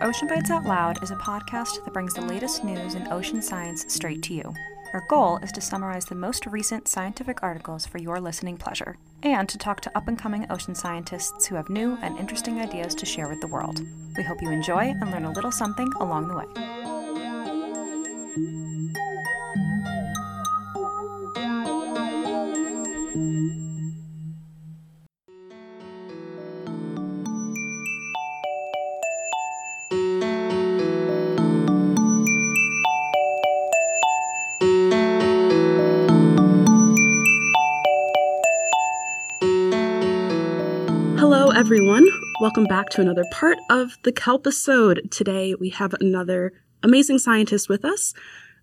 Ocean Bites Out Loud is a podcast that brings the latest news in ocean science straight to you. Our goal is to summarize the most recent scientific articles for your listening pleasure, and to talk to up and coming ocean scientists who have new and interesting ideas to share with the world. We hope you enjoy and learn a little something along the way. Everyone. Welcome back to another part of the Kelpisode. Today we have another amazing scientist with us.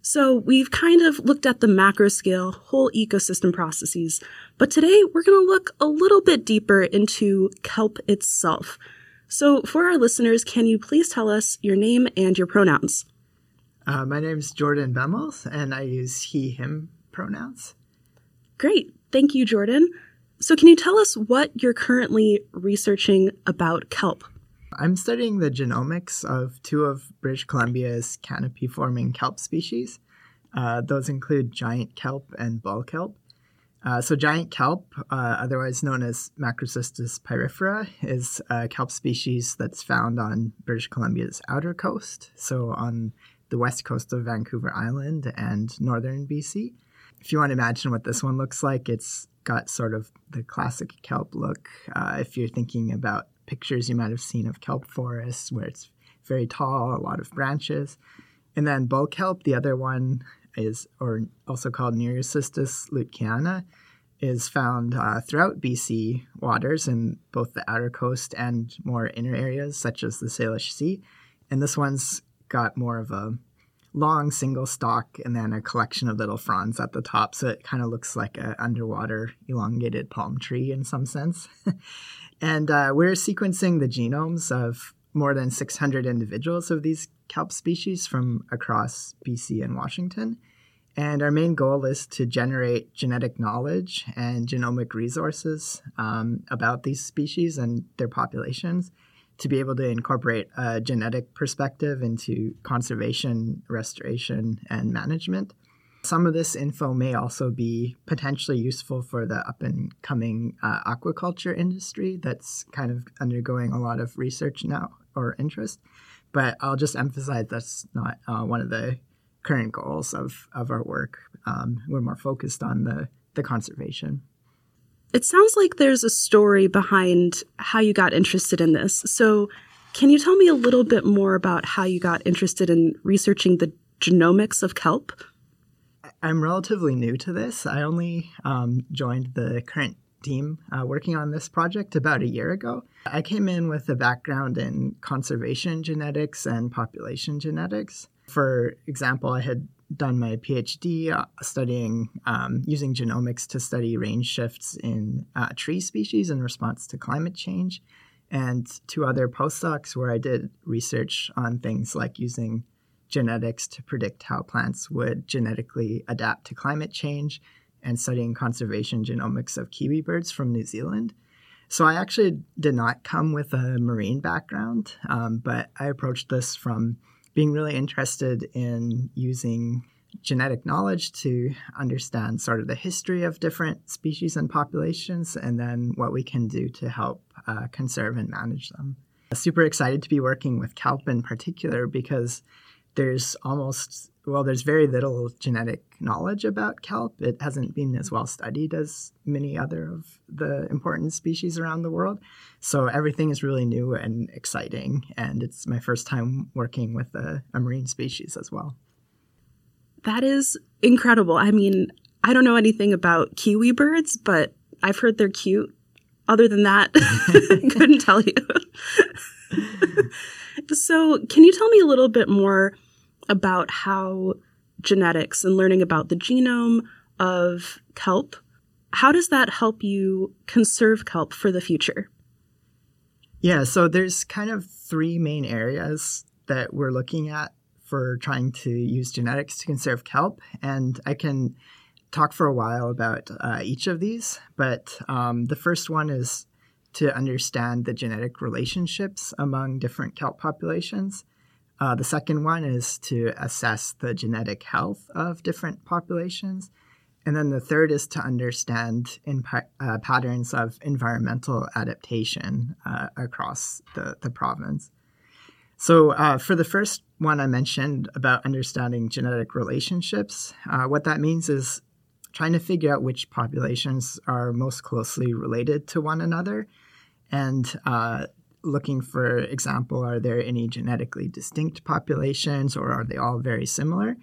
So we've kind of looked at the macro scale, whole ecosystem processes, but today we're going to look a little bit deeper into kelp itself. So for our listeners, can you please tell us your name and your pronouns? Uh, my name is Jordan Bemmels, and I use he, him pronouns. Great. Thank you, Jordan. So, can you tell us what you're currently researching about kelp? I'm studying the genomics of two of British Columbia's canopy forming kelp species. Uh, those include giant kelp and bull kelp. Uh, so, giant kelp, uh, otherwise known as Macrocystis pyrifera, is a kelp species that's found on British Columbia's outer coast, so on the west coast of Vancouver Island and northern BC. If you want to imagine what this one looks like, it's got sort of the classic kelp look. Uh, if you're thinking about pictures you might have seen of kelp forests, where it's very tall, a lot of branches. And then bull kelp, the other one is, or also called Nereocystis luetkeana, is found uh, throughout BC waters in both the outer coast and more inner areas, such as the Salish Sea. And this one's got more of a long single stalk and then a collection of little fronds at the top. So it kind of looks like an underwater elongated palm tree in some sense. and uh, we're sequencing the genomes of more than 600 individuals of these kelp species from across BC and Washington. And our main goal is to generate genetic knowledge and genomic resources um, about these species and their populations to be able to incorporate a genetic perspective into conservation, restoration, and management. Some of this info may also be potentially useful for the up and coming uh, aquaculture industry that's kind of undergoing a lot of research now or interest. But I'll just emphasize that's not uh, one of the current goals of, of our work. Um, we're more focused on the, the conservation. It sounds like there's a story behind how you got interested in this. So, can you tell me a little bit more about how you got interested in researching the genomics of kelp? I'm relatively new to this. I only um, joined the current team uh, working on this project about a year ago. I came in with a background in conservation genetics and population genetics. For example, I had done my PhD uh, studying um, using genomics to study range shifts in uh, tree species in response to climate change, and two other postdocs where I did research on things like using genetics to predict how plants would genetically adapt to climate change and studying conservation genomics of kiwi birds from New Zealand. So I actually did not come with a marine background, um, but I approached this from being really interested in using genetic knowledge to understand sort of the history of different species and populations and then what we can do to help uh, conserve and manage them. Super excited to be working with kelp in particular because there's almost well, there's very little genetic knowledge about kelp. It hasn't been as well studied as many other of the important species around the world. So everything is really new and exciting. And it's my first time working with a, a marine species as well. That is incredible. I mean, I don't know anything about kiwi birds, but I've heard they're cute. Other than that, couldn't tell you. so, can you tell me a little bit more about how genetics and learning about the genome of kelp, how does that help you conserve kelp for the future? Yeah, so there's kind of three main areas that we're looking at for trying to use genetics to conserve kelp. And I can talk for a while about uh, each of these, but um, the first one is to understand the genetic relationships among different kelp populations. Uh, the second one is to assess the genetic health of different populations. And then the third is to understand impa- uh, patterns of environmental adaptation uh, across the, the province. So, uh, for the first one I mentioned about understanding genetic relationships, uh, what that means is trying to figure out which populations are most closely related to one another and uh, looking for example are there any genetically distinct populations or are they all very similar?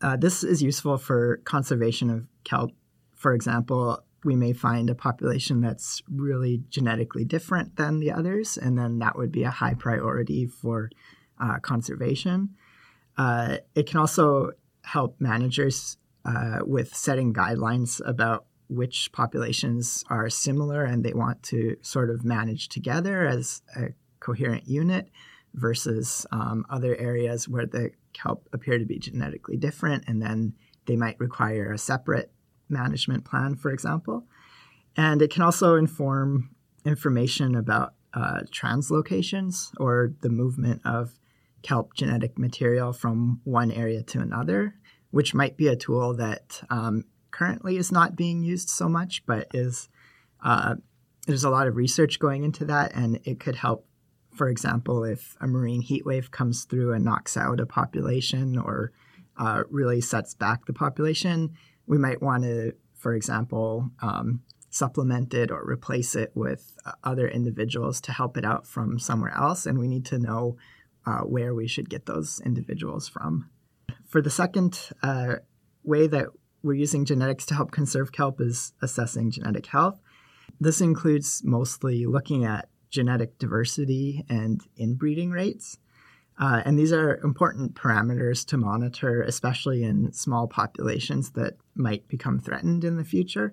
Uh, this is useful for conservation of kelp. For example we may find a population that's really genetically different than the others and then that would be a high priority for uh, conservation. Uh, it can also help managers uh, with setting guidelines about which populations are similar and they want to sort of manage together as a coherent unit versus um, other areas where the kelp appear to be genetically different and then they might require a separate management plan, for example. And it can also inform information about uh, translocations or the movement of kelp genetic material from one area to another, which might be a tool that um, currently is not being used so much, but is uh, there's a lot of research going into that, and it could help. For example, if a marine heat wave comes through and knocks out a population or uh, really sets back the population, we might want to, for example, um, supplement it or replace it with uh, other individuals to help it out from somewhere else. And we need to know uh, where we should get those individuals from. For the second uh, way that we're using genetics to help conserve kelp is assessing genetic health. This includes mostly looking at genetic diversity and inbreeding rates. Uh, and these are important parameters to monitor, especially in small populations that might become threatened in the future.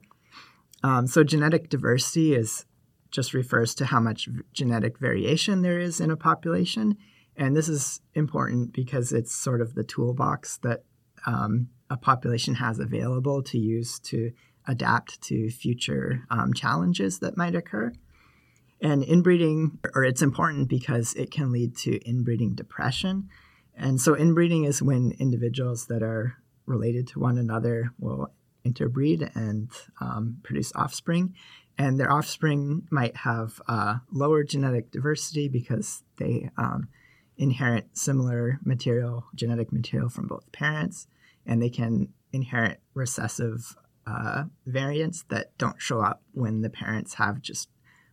Um, so, genetic diversity is just refers to how much genetic variation there is in a population. And this is important because it's sort of the toolbox that um, a population has available to use to adapt to future um, challenges that might occur. And inbreeding, or it's important because it can lead to inbreeding depression. And so, inbreeding is when individuals that are related to one another will interbreed and um, produce offspring. And their offspring might have uh, lower genetic diversity because they um, inherit similar material, genetic material from both parents and they can inherit recessive uh, variants that don't show up when the parents have just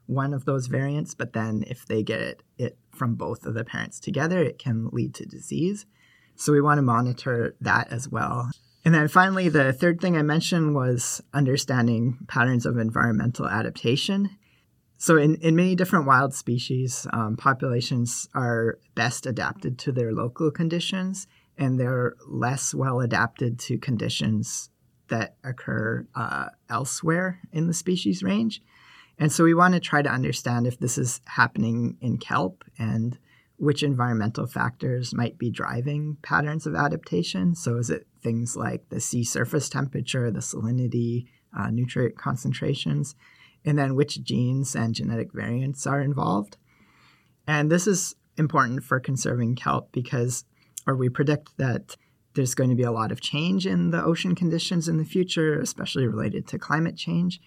one of those variants. But then if they get it, it from both of the parents together, it can lead to disease. So we want to monitor that as well. And then finally, the third thing I mentioned was understanding patterns of environmental adaptation. So, in, in many different wild species, um, populations are best adapted to their local conditions and they're less well adapted to conditions that occur uh, elsewhere in the species range. And so we want to try to understand if this is happening in kelp and which environmental factors might be driving patterns of adaptation. So is it things like the sea surface temperature, the salinity, uh, nutrient concentrations, and then which genes and genetic variants are involved? And this is important for conserving kelp because or we predict that there's going to be a lot of change in the ocean conditions in the future, especially related to climate change.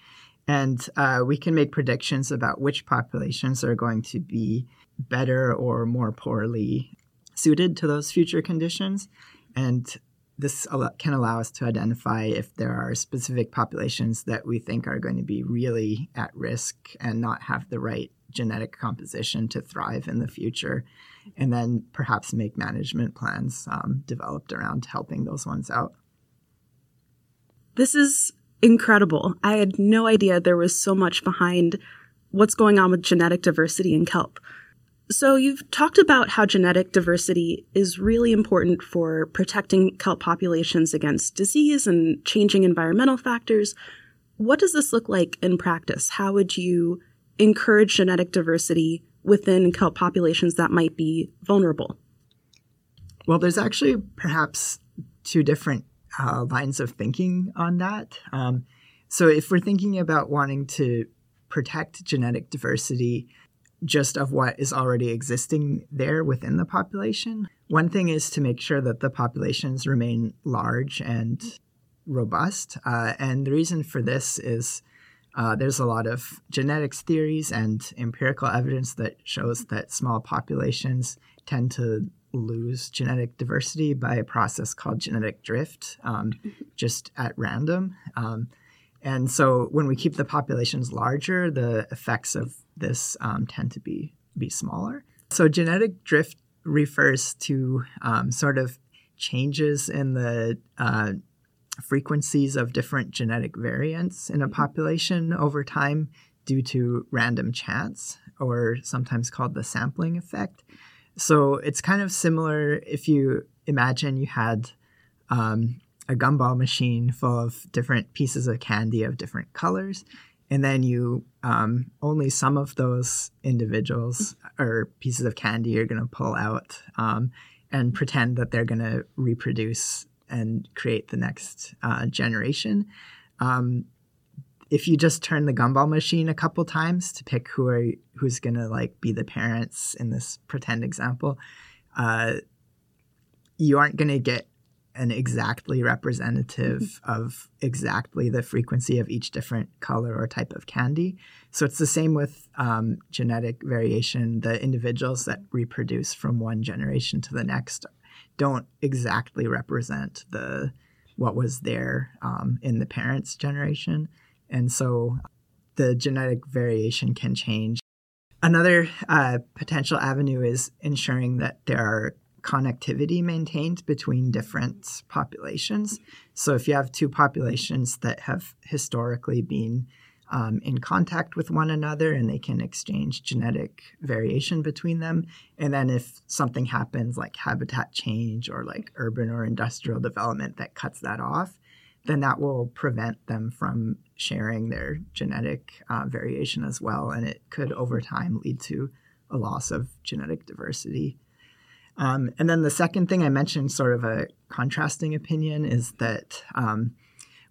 And uh, we can make predictions about which populations are going to be better or more poorly suited to those future conditions. And this can allow us to identify if there are specific populations that we think are going to be really at risk and not have the right genetic composition to thrive in the future and then perhaps make management plans um, developed around helping those ones out. This is incredible. I had no idea there was so much behind what's going on with genetic diversity in kelp. So, you've talked about how genetic diversity is really important for protecting kelp populations against disease and changing environmental factors. What does this look like in practice? How would you encourage genetic diversity within kelp populations that might be vulnerable? Well, there's actually perhaps two different uh, lines of thinking on that. Um, so, if we're thinking about wanting to protect genetic diversity just of what is already existing there within the population, one thing is to make sure that the populations remain large and robust. Uh, and the reason for this is uh, there's a lot of genetics theories and empirical evidence that shows that small populations tend to lose genetic diversity by a process called genetic drift, um, just at random. Um, and so when we keep the populations larger, the effects of this um, tend to be, be smaller. So genetic drift refers to um, sort of changes in the uh, frequencies of different genetic variants in a population over time due to random chance, or sometimes called the sampling effect. So it's kind of similar if you imagine you had um, a gumball machine full of different pieces of candy of different colors, and then you um, only some of those individuals or pieces of candy are going to pull out um, and pretend that they're going to reproduce and create the next uh, generation. Um, if you just turn the gumball machine a couple times to pick who are who's gonna like be the parents in this pretend example, uh, you aren't gonna get an exactly representative mm-hmm. of exactly the frequency of each different color or type of candy. So it's the same with um, genetic variation. The individuals that reproduce from one generation to the next don't exactly represent the what was there um, in the parents' generation, and so the genetic variation can change. Another uh, potential avenue is ensuring that there are connectivity maintained between different populations. So if you have two populations that have historically been um, in contact with one another and they can exchange genetic variation between them. And then if something happens like habitat change or like urban or industrial development that cuts that off, then that will prevent them from sharing their genetic uh, variation as well. And it could over time lead to a loss of genetic diversity. Um, and then the second thing I mentioned, sort of a contrasting opinion, is that um,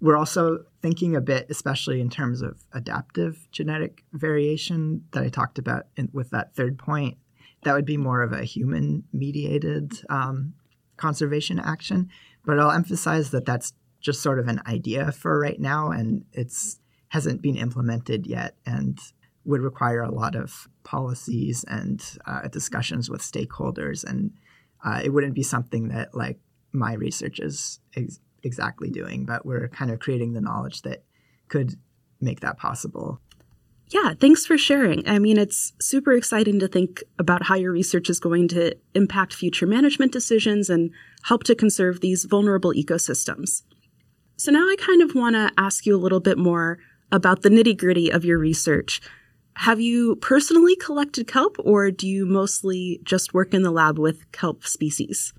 we're also thinking a bit, especially in terms of adaptive genetic variation that I talked about in, with that third point. That would be more of a human mediated um, conservation action. But I'll emphasize that that's just sort of an idea for right now, and it's hasn't been implemented yet, and would require a lot of policies and uh, discussions with stakeholders, and uh, it wouldn't be something that like my research is exactly doing, but we're kind of creating the knowledge that could make that possible. Yeah, thanks for sharing. I mean, it's super exciting to think about how your research is going to impact future management decisions and help to conserve these vulnerable ecosystems. So now I kind of want to ask you a little bit more about the nitty gritty of your research. Have you personally collected kelp, or do you mostly just work in the lab with kelp species?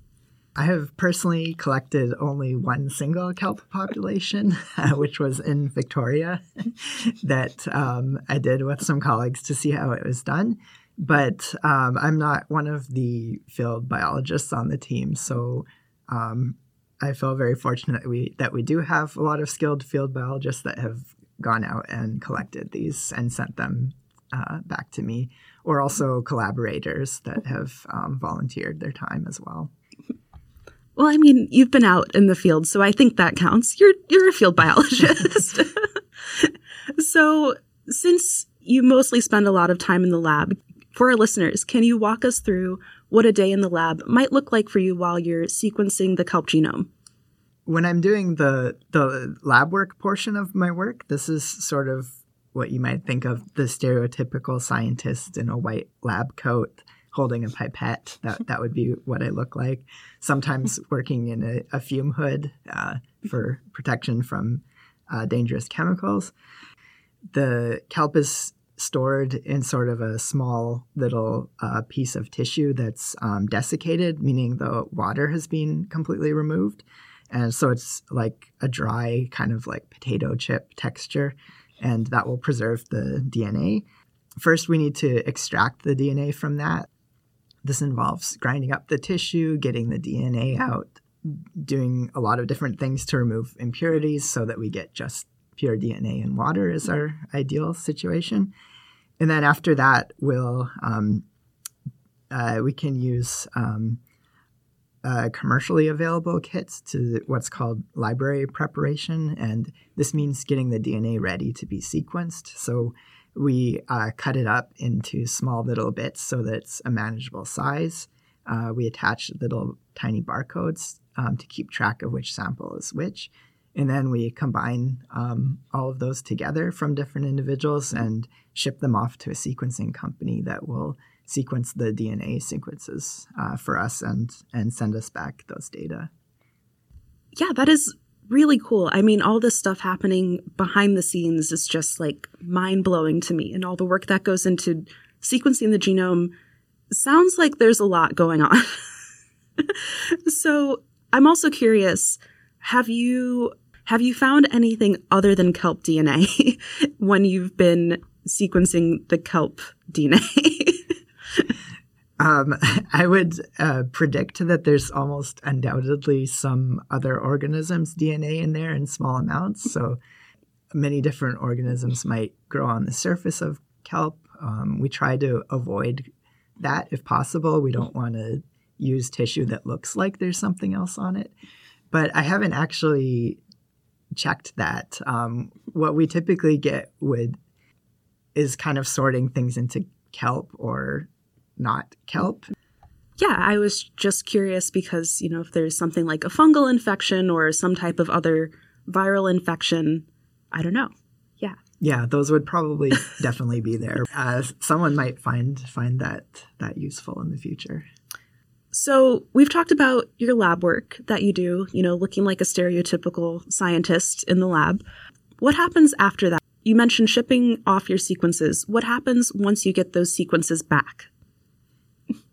I have personally collected only one single kelp population, which was in Victoria, that um, I did with some colleagues to see how it was done. But um, I'm not one of the field biologists on the team, so um, I feel very fortunate that we that we do have a lot of skilled field biologists that have gone out and collected these and sent them uh, back to me, or also collaborators that have um, volunteered their time as well. Well, I mean, you've been out in the field, so I think that counts. You're you're a field biologist. so, since you mostly spend a lot of time in the lab, for our listeners, can you walk us through what a day in the lab might look like for you while you're sequencing the kelp genome? When I'm doing the the lab work portion of my work, this is sort of what you might think of the stereotypical scientist in a white lab coat holding a pipette. That that would be what I look like. Sometimes working in a, a fume hood uh, for protection from uh, dangerous chemicals. The kelp is stored in sort of a small little uh, piece of tissue that's um, desiccated, meaning the water has been completely removed. And so it's like a dry, kind of like potato chip texture, and that will preserve the DNA. First, we need to extract the DNA from that. This involves grinding up the tissue, getting the DNA out, doing a lot of different things to remove impurities so that we get just pure DNA and water is our ideal situation. And then after that, we'll um, uh, we can use um, uh, commercially available kits to what's called library preparation, and this means getting the DNA ready to be sequenced. So we uh, cut it up into small little bits so that it's a manageable size. Uh, we attach little tiny barcodes um, to keep track of which sample is which. And then we combine um, all of those together from different individuals and ship them off to a sequencing company that will sequence the DNA sequences uh, for us and and send us back those data. Yeah, that is really cool. I mean, all this stuff happening behind the scenes is just like mind blowing to me, and all the work that goes into sequencing the genome sounds like there's a lot going on. so, I'm also curious, have you have you found anything other than kelp DNA when you've been sequencing the kelp DNA? Um, I would uh, predict that there's almost undoubtedly some other organisms' DNA in there in small amounts. So many different organisms might grow on the surface of kelp. Um, we try to avoid that if possible. We don't want to use tissue that looks like there's something else on it. But I haven't actually checked that. Um, what we typically get with is kind of sorting things into kelp or not kelp. Yeah, I was just curious because, you know, if there's something like a fungal infection or some type of other viral infection, I don't know. Yeah. Yeah, those would probably definitely be there. Uh, someone might find find that that useful in the future. So, we've talked about your lab work that you do, you know, looking like a stereotypical scientist in the lab. What happens after that? You mentioned shipping off your sequences. What happens once you get those sequences back?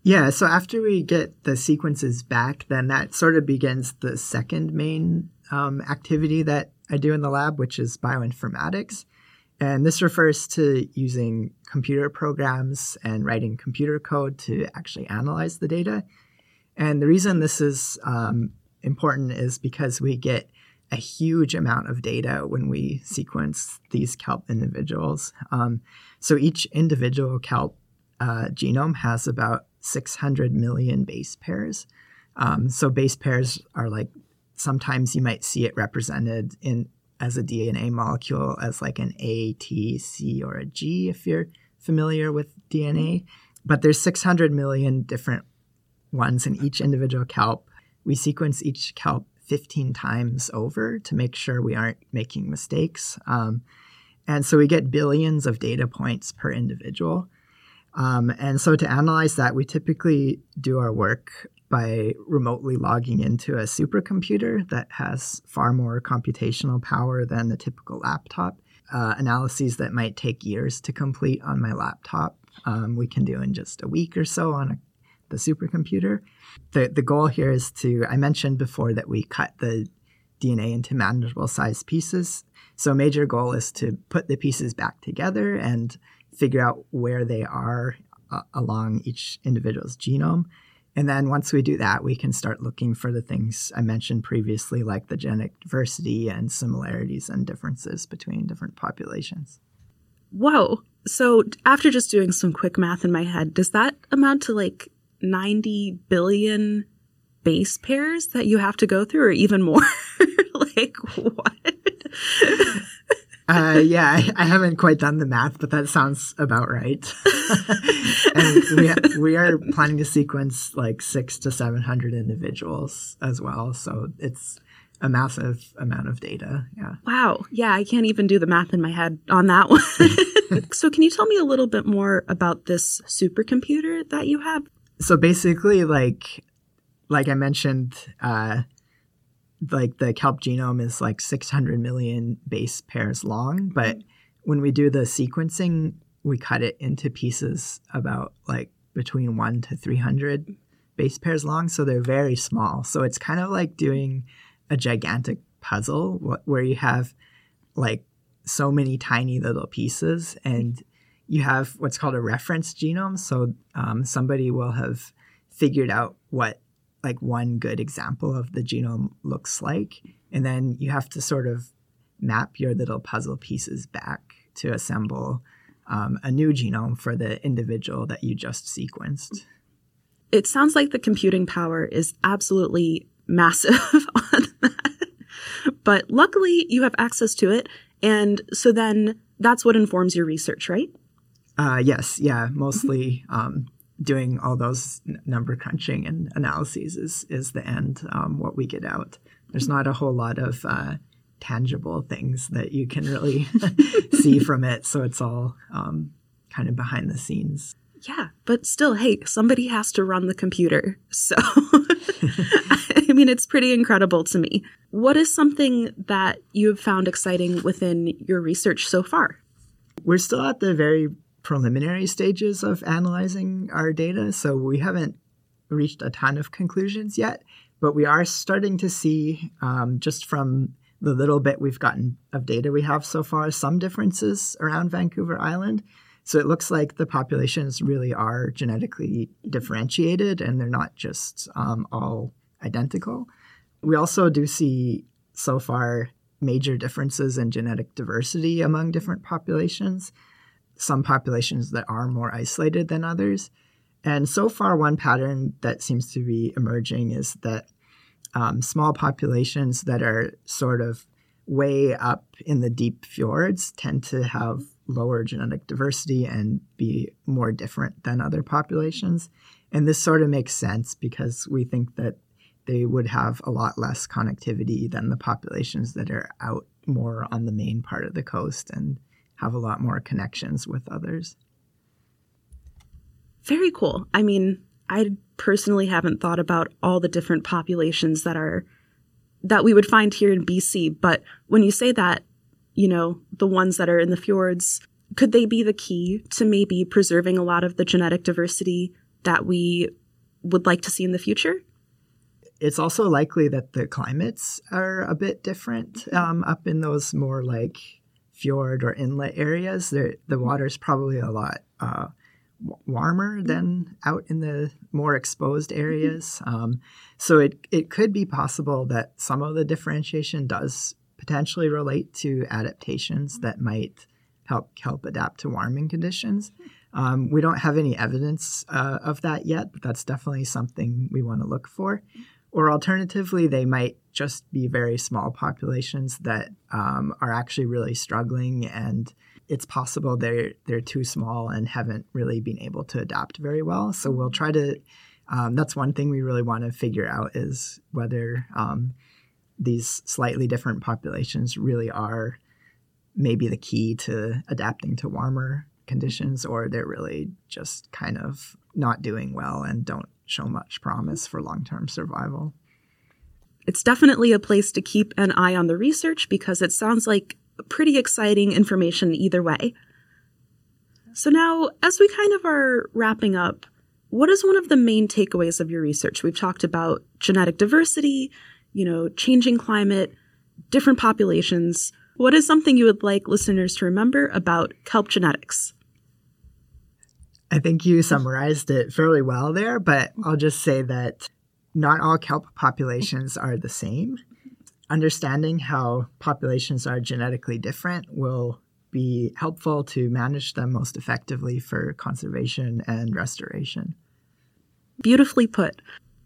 Yeah, so after we get the sequences back, then that sort of begins the second main um, activity that I do in the lab, which is bioinformatics. And this refers to using computer programs and writing computer code to actually analyze the data. And the reason this is um, important is because we get a huge amount of data when we sequence these kelp individuals. Um, so each individual kelp uh, genome has about 600 million base pairs. Um, so base pairs are like sometimes you might see it represented in as a DNA molecule as like an A, T, C, or a G if you're familiar with DNA. But there's 600 million different ones in each individual kelp. We sequence each kelp 15 times over to make sure we aren't making mistakes. Um, and so we get billions of data points per individual. Um, and so to analyze that, we typically do our work by remotely logging into a supercomputer that has far more computational power than the typical laptop. Uh, analyses that might take years to complete on my laptop, um, we can do in just a week or so on a, the supercomputer. The, the goal here is to, I mentioned before that we cut the DNA into manageable sized pieces. So, a major goal is to put the pieces back together and figure out where they are uh, along each individual's genome. And then once we do that, we can start looking for the things I mentioned previously, like the genetic diversity and similarities and differences between different populations. Whoa. So after just doing some quick math in my head, does that amount to like 90 billion base pairs that you have to go through, or even more? like, what? Uh, yeah, I, I, haven't quite done the math, but that sounds about right. and we, we are planning to sequence like six to 700 individuals as well. So it's a massive amount of data. Yeah. Wow. Yeah, I can't even do the math in my head on that one. so, can you tell me a little bit more about this supercomputer that you have? So, basically, like, like I mentioned, uh, like the kelp genome is like 600 million base pairs long, but when we do the sequencing, we cut it into pieces about like between 1 to 300 base pairs long, so they're very small. So it's kind of like doing a gigantic puzzle where you have like so many tiny little pieces and you have what's called a reference genome. So um, somebody will have figured out what like one good example of the genome looks like. And then you have to sort of map your little puzzle pieces back to assemble um, a new genome for the individual that you just sequenced. It sounds like the computing power is absolutely massive on that. But luckily, you have access to it. And so then that's what informs your research, right? Uh, yes, yeah, mostly um, doing all those n- number crunching and analyses is is the end. Um, what we get out. There's not a whole lot of uh, tangible things that you can really see from it, so it's all um, kind of behind the scenes. Yeah, but still, hey, somebody has to run the computer. So, I mean, it's pretty incredible to me. What is something that you have found exciting within your research so far? We're still at the very preliminary stages of analyzing our data, so we haven't reached a ton of conclusions yet, but we are starting to see, um, just from the little bit we've gotten of data we have so far, some differences around Vancouver Island. So it looks like the populations really are genetically differentiated and they're not just um, all identical. We also do see so far major differences in genetic diversity among different populations some populations that are more isolated than others. And so far, one pattern that seems to be emerging is that um, small populations that are sort of way up in the deep fjords tend to have lower genetic diversity and be more different than other populations. And this sort of makes sense because we think that they would have a lot less connectivity than the populations that are out more on the main part of the coast and have a lot more connections with others. Very cool. I mean, I personally haven't thought about all the different populations that are that we would find here in BC, but when you say that, you know, the ones that are in the fjords, could they be the key to maybe preserving a lot of the genetic diversity that we would like to see in the future? It's also likely that the climates are a bit different um, up in those more like fjord or inlet areas, the water is probably a lot uh, warmer than out in the more exposed mm-hmm. areas. Um, so it it could be possible that some of the differentiation does potentially relate to adaptations that might help help adapt to warming conditions. Um, we don't have any evidence uh, of that yet, but that's definitely something we want to look for. Or alternatively, they might just be very small populations that um, are actually really struggling, and it's possible they're they're too small and haven't really been able to adapt very well. So we'll try to. Um, that's one thing we really want to figure out is whether um, these slightly different populations really are maybe the key to adapting to warmer conditions, or they're really just kind of not doing well and don't show much promise for long term survival. It's definitely a place to keep an eye on the research because it sounds like pretty exciting information either way. So, now, as we kind of are wrapping up, what is one of the main takeaways of your research? We've talked about genetic diversity, you know, changing climate, different populations. What is something you would like listeners to remember about kelp genetics? I think you summarized it fairly well there, but mm-hmm. I'll just say that not all kelp populations are the same. Understanding how populations are genetically different will be helpful to manage them most effectively for conservation and restoration. Beautifully put.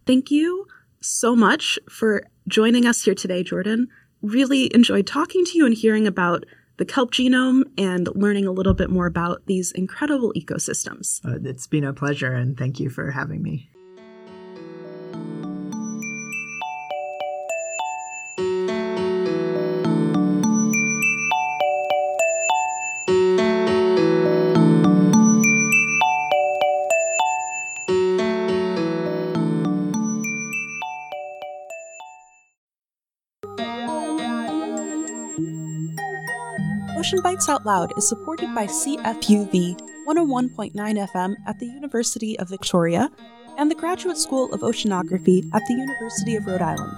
Thank you so much for joining us here today, Jordan. Really enjoyed talking to you and hearing about the kelp genome and learning a little bit more about these incredible ecosystems. Uh, it's been a pleasure, and thank you for having me. Bites Out Loud is supported by CFUV 101.9 FM at the University of Victoria and the Graduate School of Oceanography at the University of Rhode Island.